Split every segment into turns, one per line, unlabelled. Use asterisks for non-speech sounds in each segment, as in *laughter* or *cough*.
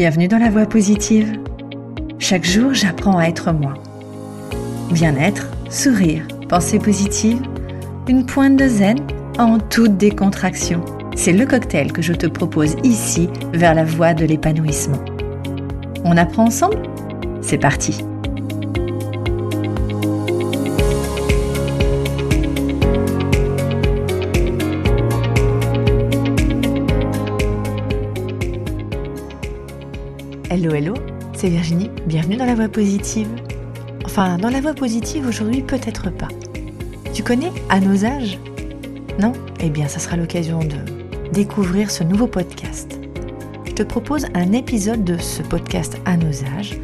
Bienvenue dans la voie positive. Chaque jour, j'apprends à être moi. Bien-être, sourire, pensée positive, une pointe de zen en toute décontraction. C'est le cocktail que je te propose ici vers la voie de l'épanouissement. On apprend ensemble? C'est parti Hello, hello, c'est Virginie, bienvenue dans la voie positive. Enfin, dans la voie positive aujourd'hui, peut-être pas. Tu connais À nos âges? Non? Eh bien, ça sera l'occasion de découvrir ce nouveau podcast. Je te propose un épisode de ce podcast À nos âges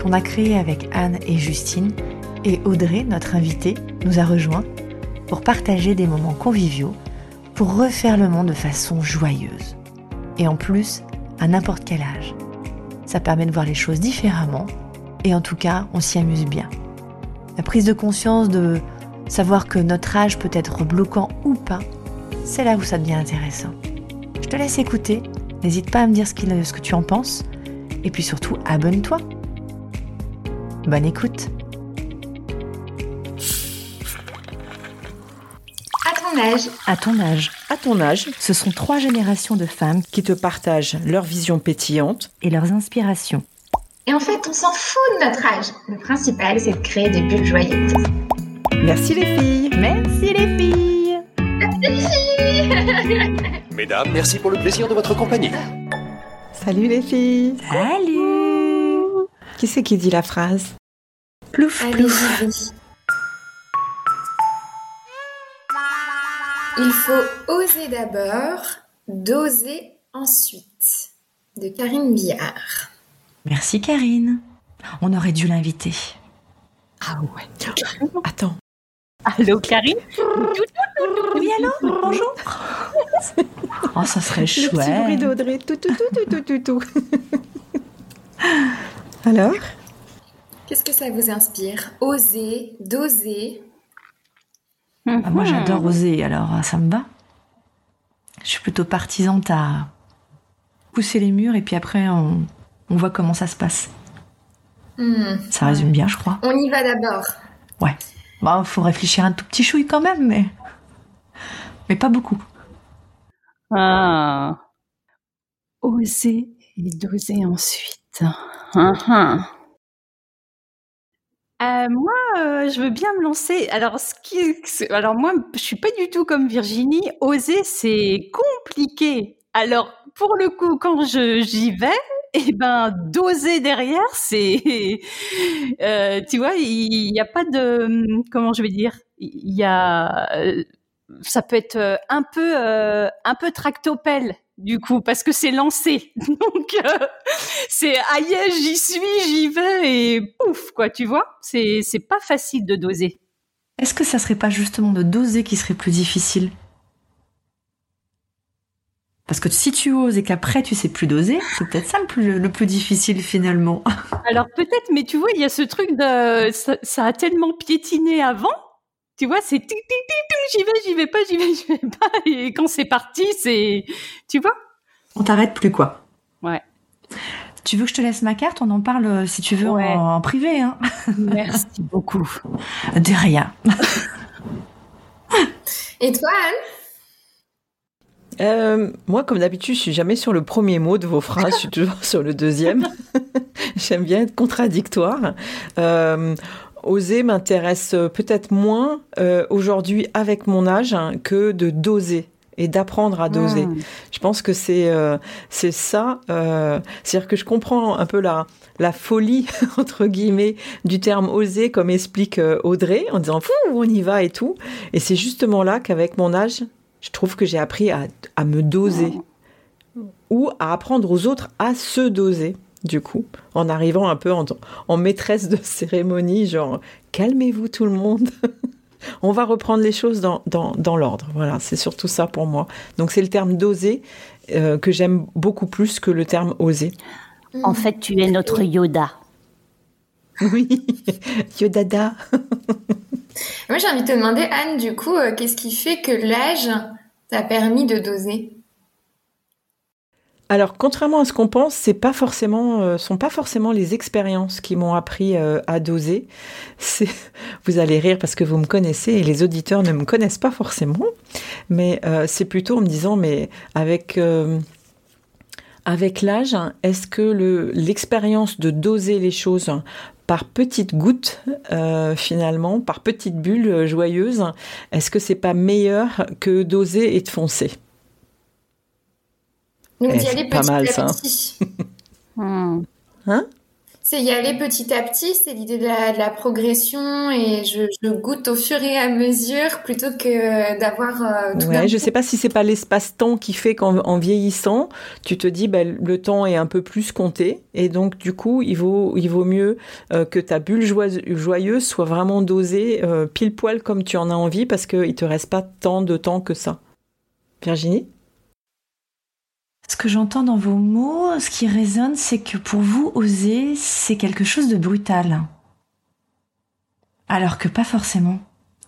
qu'on a créé avec Anne et Justine et Audrey, notre invitée, nous a rejoints pour partager des moments conviviaux, pour refaire le monde de façon joyeuse. Et en plus, à n'importe quel âge ça permet de voir les choses différemment et en tout cas, on s'y amuse bien. La prise de conscience de savoir que notre âge peut être bloquant ou pas, c'est là où ça devient intéressant. Je te laisse écouter, n'hésite pas à me dire ce, ce que tu en penses et puis surtout, abonne-toi. Bonne écoute.
À ton âge.
À ton âge.
À ton âge,
Ce sont trois générations de femmes
qui te partagent leur vision pétillante.
et leurs inspirations.
Et en fait, on s'en fout de notre âge. Le principal, c'est de créer des bulles joyeuses.
Merci les filles.
Merci les filles
Mesdames, merci pour le plaisir de votre compagnie.
Salut les filles.
Salut
Qui c'est qui dit la phrase?
Plouf
Allez,
plouf
Il faut oser d'abord, doser ensuite. De Karine Billard.
Merci Karine. On aurait dû l'inviter.
Ah ouais. Attends.
Allô, Karine?
Oui, allô? Bonjour *laughs* Oh, ça serait
Le petit bruit
chouette
d'Audrey. Tout, tout, tout, tout, tout, tout, tout. *laughs* Alors?
Qu'est-ce que ça vous inspire? Oser, doser.
Ah, Moi, j'adore oser, alors euh, ça me va. Je suis plutôt partisante à pousser les murs et puis après, on, on voit comment ça se passe.
Hmm.
Ça résume bien, je crois.
On y va d'abord.
Ouais. Bah, faut réfléchir un tout petit chouille quand même, mais. Mais pas beaucoup.
Ah. Oser et doser ensuite. Hum, hum. Euh, moi, euh, je veux bien me lancer. Alors, ce qui, alors moi, je suis pas du tout comme Virginie. Oser, c'est compliqué. Alors, pour le coup, quand je j'y vais, *laughs* eh ben, doser derrière, c'est, *laughs* euh, tu vois, il n'y a pas de, comment je vais dire, il y a, ça peut être un peu, un peu tractopelle du coup, parce que c'est lancé. *laughs* Donc, euh, c'est aïe, j'y suis, j'y vais et pouf, quoi, tu vois. C'est, c'est pas facile de doser.
Est-ce que ça serait pas justement de doser qui serait plus difficile? Parce que si tu oses et qu'après tu sais plus doser, c'est peut-être ça le plus, le plus difficile finalement. *laughs*
Alors peut-être, mais tu vois, il y a ce truc de, ça, ça a tellement piétiné avant. Tu vois, c'est j'y vais, j'y vais pas, j'y vais, j'y vais pas. Et quand c'est parti, c'est, tu vois.
On t'arrête plus quoi.
Ouais.
Tu veux que je te laisse ma carte? On en parle euh, si tu veux en, privé. Hein *laughs*
Merci beaucoup.
de rien. *laughs*
Et toi, Anne?
Euh, moi, comme d'habitude, je suis jamais sur le premier mot de vos phrases, je suis toujours sur le deuxième. *laughs* J'aime bien être contradictoire. Euh, oser m'intéresse peut-être moins euh, aujourd'hui avec mon âge hein, que de doser et d'apprendre à doser.
Mmh.
Je pense que c'est euh, c'est ça. euh, C'est-à-dire que je comprends un peu la la folie *laughs* entre guillemets du terme oser, comme explique euh, Audrey, en disant fou, on y va et tout. Et c'est justement là qu'avec mon âge, je trouve que j'ai appris à, à me doser ou à apprendre aux autres à se doser. Du coup, en arrivant un peu en, en maîtresse de cérémonie, genre calmez-vous tout le monde. *laughs* On va reprendre les choses dans, dans, dans l'ordre. Voilà, c'est surtout ça pour moi. Donc c'est le terme doser euh, que j'aime beaucoup plus que le terme oser.
En fait, tu es notre Yoda. *laughs*
Oui, Yodada. *laughs*
Moi, j'ai envie de te demander, Anne, du coup, euh, qu'est-ce qui fait que l'âge t'a permis de doser?
Alors, contrairement à ce qu'on pense, pas forcément, euh, sont pas forcément les expériences qui m'ont appris euh, à doser. *laughs* Vous allez rire parce que vous me connaissez et les auditeurs ne me connaissent pas forcément, mais euh, c'est plutôt en me disant, mais avec l'âge, est-ce que le, l'expérience de doser les choses par petites gouttes, finalement, par petites bulles joyeuses, est-ce que c'est pas meilleur que doser et de foncer?
Donc d'y aller petit mal, à petit. *laughs*
Hmm. Hein?
C'est y aller petit à petit, c'est l'idée de la, progression et je, goûte au fur et à mesure plutôt que d'avoir euh, tout
ouais, Je sais pas si c'est pas l'espace-temps qui fait qu'en vieillissant, tu te dis ben, le temps est un peu plus compté et donc du coup il vaut, il vaut mieux euh, que ta bulle joyeuse soit vraiment dosée euh, pile poil comme tu en as envie parce qu'il te reste pas tant de temps que ça. Virginie?
Ce que j'entends dans vos mots, ce qui résonne, c'est que pour vous, oser, c'est quelque chose de brutal. Alors que pas forcément.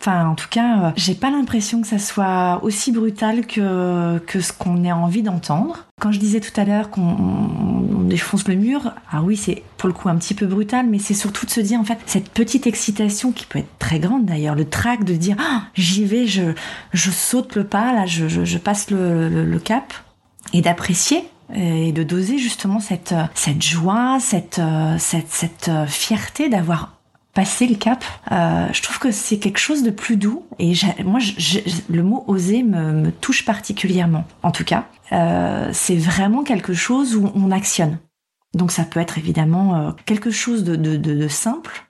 Enfin, en tout cas, euh, j'ai pas l'impression que ça soit aussi brutal que, que ce qu'on ait envie d'entendre. Quand je disais tout à l'heure qu'on défonce le mur, ah oui, c'est pour le coup un petit peu brutal, mais c'est surtout de se dire, en fait, cette petite excitation qui peut être très grande d'ailleurs, le trac de dire, ah, j'y vais, je, je saute le pas, là, je, je, passe le, le cap et d'apprécier euh, et de doser justement cette euh, cette joie, cette euh, cette, cette fierté d'avoir passé le cap. Je trouve que c'est quelque chose de plus doux et moi le mot oser me, touche particulièrement. En tout cas, c'est vraiment quelque chose où on actionne. Donc ça peut être évidemment quelque chose de, de simple,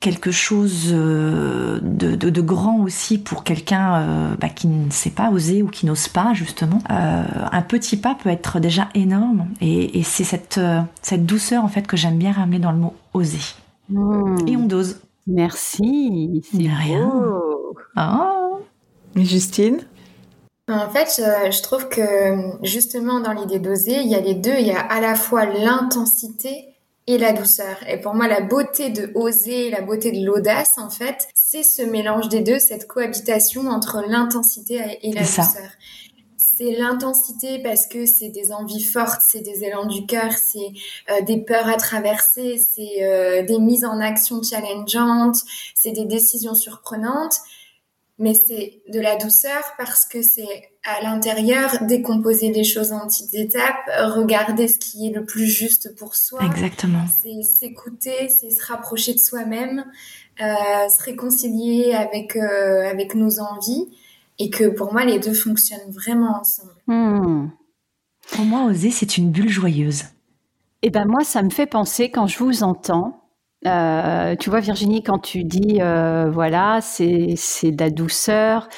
quelque chose euh, de, grand aussi pour quelqu'un euh, bah, qui ne sait pas oser ou qui n'ose pas justement. Euh, un petit pas peut être déjà énorme et, c'est cette, cette douceur en fait que j'aime bien ramener dans le mot oser. Hmm. Et on dose.
Merci.
C'est rien.
Oh. Justine?
En fait, je trouve que justement dans l'idée d'oser, il y a les deux. Il y a à la fois l'intensité et la douceur. Et pour moi, la beauté de oser, la beauté de l'audace, en fait, c'est ce mélange des deux, cette cohabitation entre l'intensité et la douceur. C'est l'intensité parce que c'est des envies fortes, c'est des élans du cœur, c'est euh, des peurs à traverser, c'est euh, des mises en action challengeantes, c'est des décisions surprenantes mais c'est de la douceur parce que c'est à l'intérieur décomposer les choses en petites étapes, regarder ce qui est le plus juste pour soi.
Exactement.
C'est s'écouter, c'est se rapprocher de soi-même, euh, se réconcilier avec euh, avec nos envies et que pour moi les deux fonctionnent vraiment ensemble.
Hmm. Pour moi, oser c'est une bulle joyeuse.
Eh ben moi, ça me fait penser quand je vous entends euh, tu vois, Virginie, quand tu dis, euh, voilà, c'est de la douceur,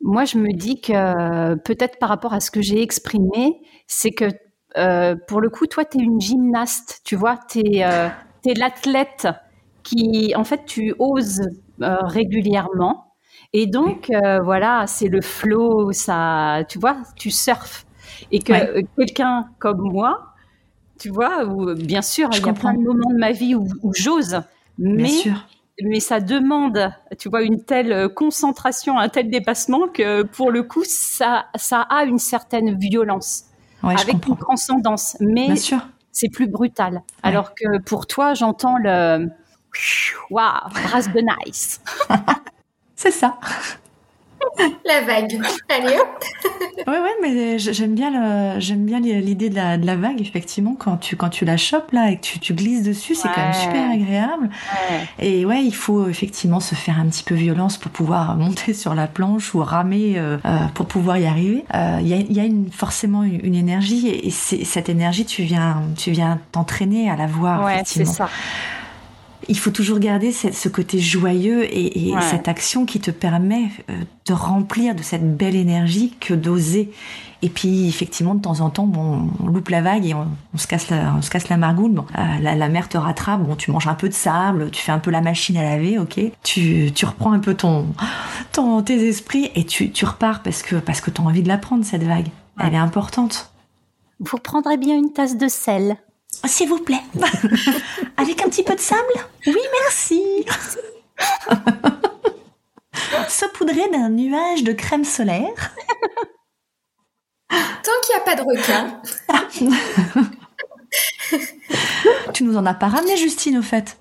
moi, je me dis que peut-être par rapport à ce que j'ai exprimé, c'est que euh, pour le coup, toi, tu es une gymnaste, tu vois, tu es, es l'athlète qui, en fait, tu oses régulièrement. Et donc, voilà, c'est le flow, ça, tu vois, tu surfes. Et que quelqu'un comme moi, tu vois, où, bien sûr, il y a plein de moments de ma vie où, j'ose, mais, mais ça demande, tu vois, une telle concentration, un tel dépassement que pour le coup, ça, ça a une certaine violence, avec une transcendance, mais c'est plus brutal. Alors que pour toi, j'entends le waouh, brasse de nice. *laughs*
c'est ça. *laughs*
la vague. Allez hop. *laughs*
ouais ouais mais j'aime bien j'aime bien l'idée de la, de la vague effectivement quand tu quand tu la chopes là et que tu, tu glisses dessus c'est quand même super agréable. Et ouais il faut effectivement se faire un petit peu violence pour pouvoir *laughs* monter sur la planche ou ramer euh, euh, pour pouvoir y arriver. Euh, il y, a, y a une, forcément une, énergie et, cette énergie tu viens tu viens t'entraîner à la voir.
Ouais c'est ça
il faut toujours garder ce côté joyeux et, cette action qui te permet euh, de remplir de cette belle énergie que d'oser. Et puis effectivement, de temps en temps, bon, on loupe la vague et on, se casse la, on se casse la margoule. Bon, euh, la, mer te rattrape. Bon, tu manges un peu de sable, tu fais un peu la machine à laver, ok. Tu, tu reprends un peu ton, ton tes esprits et tu, tu repars parce que parce que t'as envie de la prendre cette vague. Elle est importante.
Vous prendrez bien une tasse de sel.
S'il vous plaît. *laughs* Avec un petit peu de sable Oui, merci. *laughs* Saupoudré d'un nuage de crème solaire. *laughs*
Tant qu'il n'y a pas de requin.
tu nous en as pas ramené, Justine, au fait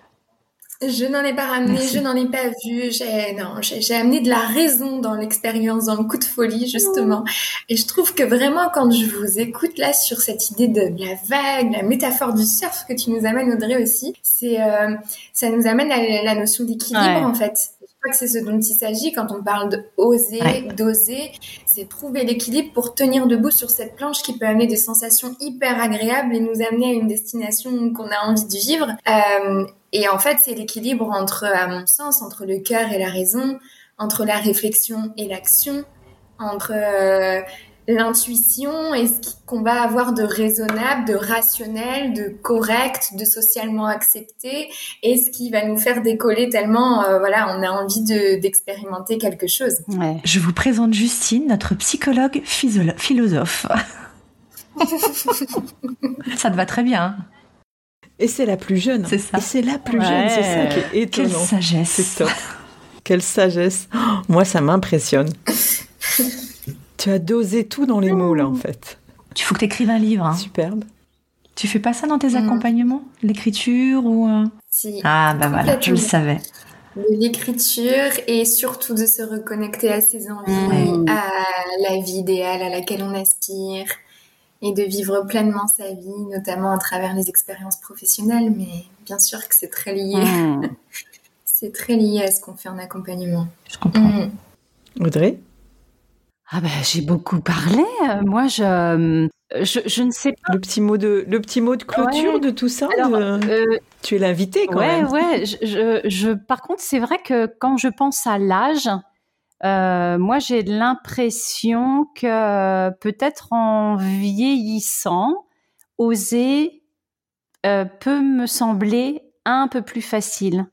je n'en ai pas ramené, je n'en ai pas vu. J'ai non, j'ai amené de la raison dans l'expérience, dans le coup de folie justement. Et je trouve que vraiment quand je vous écoute là sur cette idée de la vague, la métaphore du surf que tu nous amènes Audrey aussi, c'est euh, ça nous amène à la notion d'équilibre en fait. Je crois que c'est ce dont il s'agit quand on parle de oser, d'oser, c'est trouver l'équilibre pour tenir debout sur cette planche qui peut amener des sensations hyper agréables et nous amener à une destination qu'on a envie de vivre. Euh, et en fait, c'est l'équilibre entre, à mon sens, entre le cœur et la raison, entre la réflexion et l'action, entre euh, l'intuition et ce qu'on va avoir de raisonnable, de rationnel, de correct, de socialement accepté, et ce qui va nous faire décoller tellement, euh, voilà, on a envie d'expérimenter quelque chose.
Ouais. Je vous présente Justine, notre psychologue philosophe. *laughs* Ça te va très bien. Hein?
Et c'est la plus jeune.
C'est ça.
Et c'est la plus jeune, c'est ça qui est étonnant.
Quelle sagesse.
C'est top. Quelle sagesse. Oh, moi, ça m'impressionne. *laughs* tu as dosé tout dans les mots, là, en fait.
Tu faut que tu écrives un livre. Hein.
Superbe.
Tu fais pas ça dans tes accompagnements? L'écriture ou... Euh?
Si.
Ah, bah voilà, je le savais.
L'écriture et surtout de se reconnecter à ses envies, à la vie idéale à laquelle on aspire, et de vivre pleinement sa vie, notamment à travers les expériences professionnelles, mais bien sûr que c'est très lié. Hmm. *laughs* c'est très lié à ce qu'on fait en accompagnement.
Je comprends. Hmm.
Audrey?
Ah ben, j'ai beaucoup parlé. Moi, je, je, ne sais pas.
Le petit mot de, le petit mot de clôture de tout ça. Euh, tu es l'invité quand
même.
Ouais,
ouais. Je, je, par contre, c'est vrai que quand je pense à l'âge, euh, moi, j'ai l'impression que peut-être en vieillissant, oser euh, peut me sembler un peu plus facile.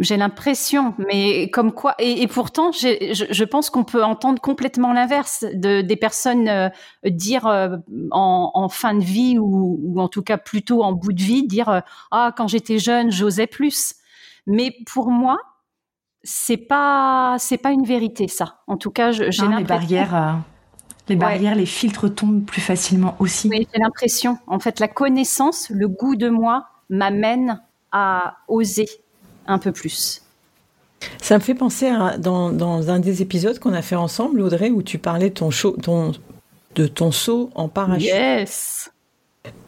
J'ai l'impression, mais comme quoi, et, pourtant, je, je, pense qu'on peut entendre complètement l'inverse de, des personnes euh, dire euh, en, en, fin de vie ou, ou, en tout cas plutôt en bout de vie, dire ah quand j'étais jeune j'osais plus. Mais pour moi, c'est pas c'est pas une vérité ça. En tout cas, j'ai l'impression
les barrières euh, les barrières, les filtres tombent plus facilement aussi.
Oui, j'ai l'impression. En fait, la connaissance, le goût de moi m'amène à oser un peu plus.
Ça me fait penser à, dans, dans un des épisodes qu'on a fait ensemble, Audrey, où tu parlais ton, ton, de ton saut en parachute.
Yes.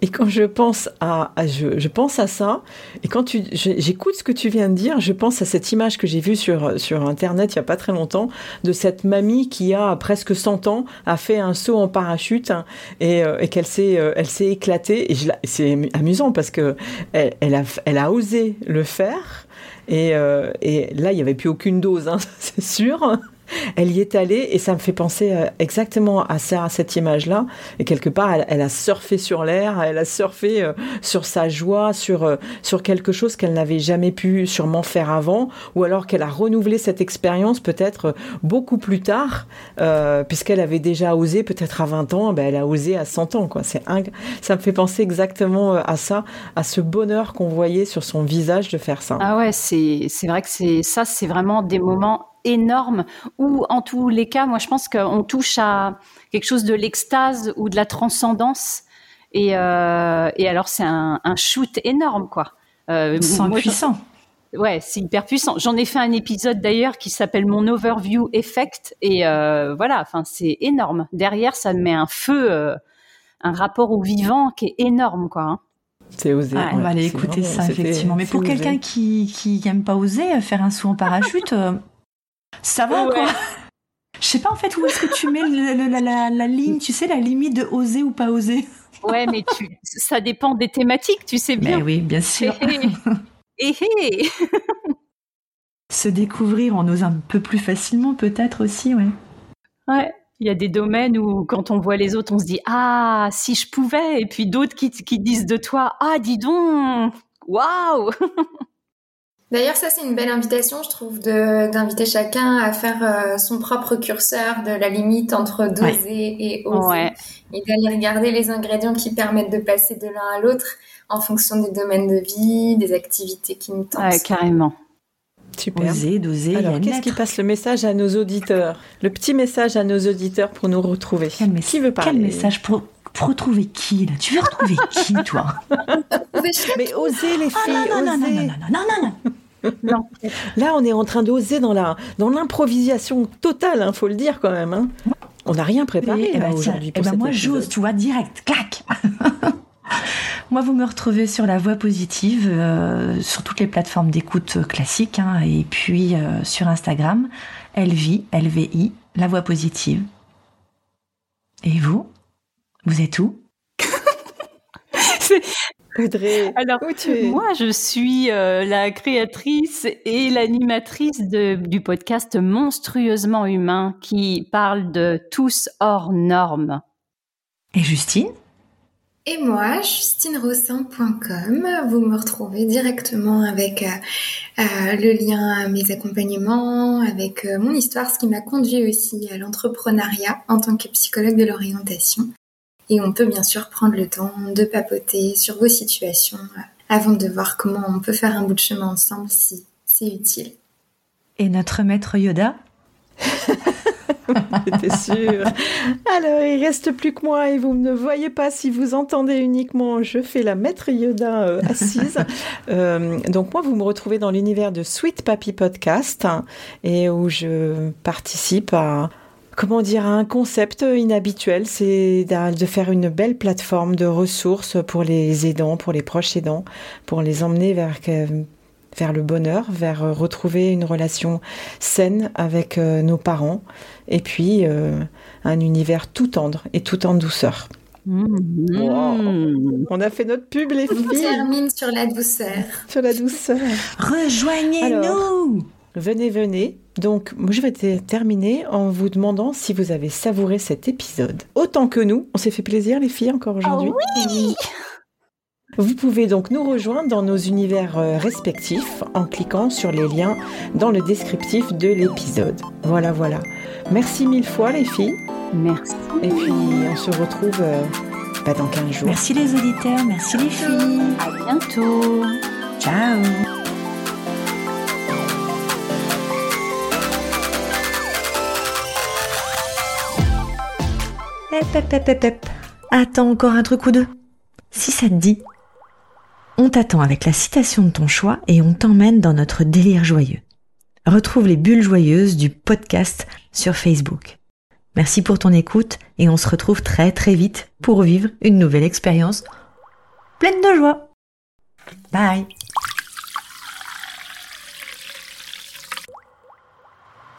Et quand je pense à, je, pense à ça, et quand j'écoute ce que tu viens de dire, je pense à cette image que j'ai vue sur, sur Internet il y a pas très longtemps, de cette mamie qui a presque 100 ans, a fait un saut en parachute, hein, et, euh, et qu'elle s'est, euh, elle éclatée, et c'est amusant parce que elle, elle, a, elle a osé le faire, et, euh, et là, il n'y avait plus aucune dose, hein, *laughs* c'est sûr elle y est allée et ça me fait penser euh, exactement à ça, à cette image-là. Et quelque part, elle, a surfé sur l'air, elle a surfé euh, sur sa joie, sur euh, sur quelque chose qu'elle n'avait jamais pu sûrement faire avant, ou alors qu'elle a renouvelé cette expérience peut-être beaucoup plus tard, puisqu'elle avait déjà osé peut-être à 20 ans, ben elle a osé à 100 ans. Quoi. C'est ça me fait penser exactement à ça, à ce bonheur qu'on voyait sur son visage de faire ça.
Ah ouais, c'est c'est vrai que c'est ça, c'est vraiment des moments énorme ou en tous les cas, moi je pense qu'on touche à quelque chose de l'extase ou de la transcendance. Et, euh, et alors c'est un, un, shoot énorme quoi.
Euh, puissant.
Ouais, c'est hyper puissant. J'en ai fait un épisode d'ailleurs qui s'appelle mon overview effect et euh, voilà, enfin c'est énorme. Derrière, ça met un feu, euh, un rapport au vivant qui est énorme quoi. Hein.
C'est osé.
on va aller écouter ça effectivement. Mais pour quelqu'un qui qui aime pas oser faire un saut en parachute, ça va quoi Je sais pas en fait où est-ce que tu mets la, ligne, tu sais, la limite de oser ou pas oser?
Ouais, mais tu, ça dépend des thématiques, tu sais bien.
Mais oui, bien sûr.
Et, et,
Se découvrir, on ose un peu plus facilement peut-être aussi, ouais.
Ouais. Il y a des domaines où, quand on voit les autres, on se dit Ah, si je pouvais. Et puis d'autres qui, qui disent de toi Ah, dis donc, waouh
D'ailleurs, ça, c'est une belle invitation, je trouve, d'inviter chacun à faire euh, son propre curseur de la limite entre doser et oser. Et d'aller regarder les ingrédients qui permettent de passer de l'un à l'autre en fonction des domaines de vie, des activités qui nous tentent.
Ouais, carrément.
Super.
Oser, d'oser.
Alors, qu'est-ce qui passe le message à nos auditeurs? Le petit message à nos auditeurs pour nous retrouver.
Quel,
Qui veut parler?
quel message pour, pour retrouver qui là? Tu veux retrouver qui, toi? *laughs*
Mais osez les
Ah
filles,
non, non, non, non,
osez.
non, non, non, non, non.
Non.
Là, on est en train d'oser dans la dans l'improvisation totale, hein, faut le dire quand même. hein. On n'a rien préparé
Eh ben, tiens,
aujourd'hui
eh ben, moi j'ose, tu vois, direct, clac. *laughs* moi, vous me retrouvez sur la voie positive, euh, sur toutes les plateformes d'écoute classiques, hein, et puis euh, sur Instagram, LVI, LVI, la voie positive. Et vous? Vous êtes où? *laughs*
Audrey,
Alors,
où tu es?
Moi, je suis euh, la créatrice et l'animatrice du podcast Monstrueusement Humain qui parle de tous hors normes.
Et Justine?
Et moi, justinerossin.com, vous me retrouvez directement avec euh, euh, le lien à mes accompagnements, avec euh, mon histoire, ce qui m'a conduit aussi à l'entrepreneuriat en tant que psychologue de l'orientation. Et on peut bien sûr prendre le temps de papoter sur vos situations euh, avant de voir comment on peut faire un bout de chemin ensemble si c'est utile.
Et notre maître Yoda *laughs*
J'étais sûre. Alors, il reste plus que moi et vous ne voyez pas si vous entendez uniquement. Je fais la maître Yoda euh, assise. *laughs* Euh, donc, moi, vous me retrouvez dans l'univers de Sweet Papi Podcast hein, et où je participe à. Comment dire, un concept inhabituel, c'est de faire une belle plateforme de ressources pour les aidants, pour les proches aidants, pour les emmener vers, vers le bonheur, vers euh, retrouver une relation saine avec euh, nos parents, et puis euh, un univers tout tendre et tout en douceur.
Mmh.
Wow. On a fait notre pub, les
On
filles,
termine sur la douceur.
sur la douceur.
Rejoignez-nous
Venez, venez. Donc, moi, je vais te- terminer en vous demandant si vous avez savouré cet épisode. Autant que nous. On s'est fait plaisir, les filles, encore aujourd'hui.
Oui.
Vous pouvez donc nous rejoindre dans nos univers euh, respectifs en cliquant sur les liens dans le descriptif de l'épisode. Voilà, voilà. Merci mille fois, les filles.
Merci.
Et puis, on se retrouve euh, bah, dans 15 jours.
Merci les auditeurs, merci les filles.
À bientôt.
Ciao Attends encore un truc ou deux. Si ça te dit, on t'attend avec la citation de ton choix et on t'emmène dans notre délire joyeux. Retrouve les bulles joyeuses du podcast sur Facebook. Merci pour ton écoute et on se retrouve très très vite pour vivre une nouvelle expérience pleine de joie. Bye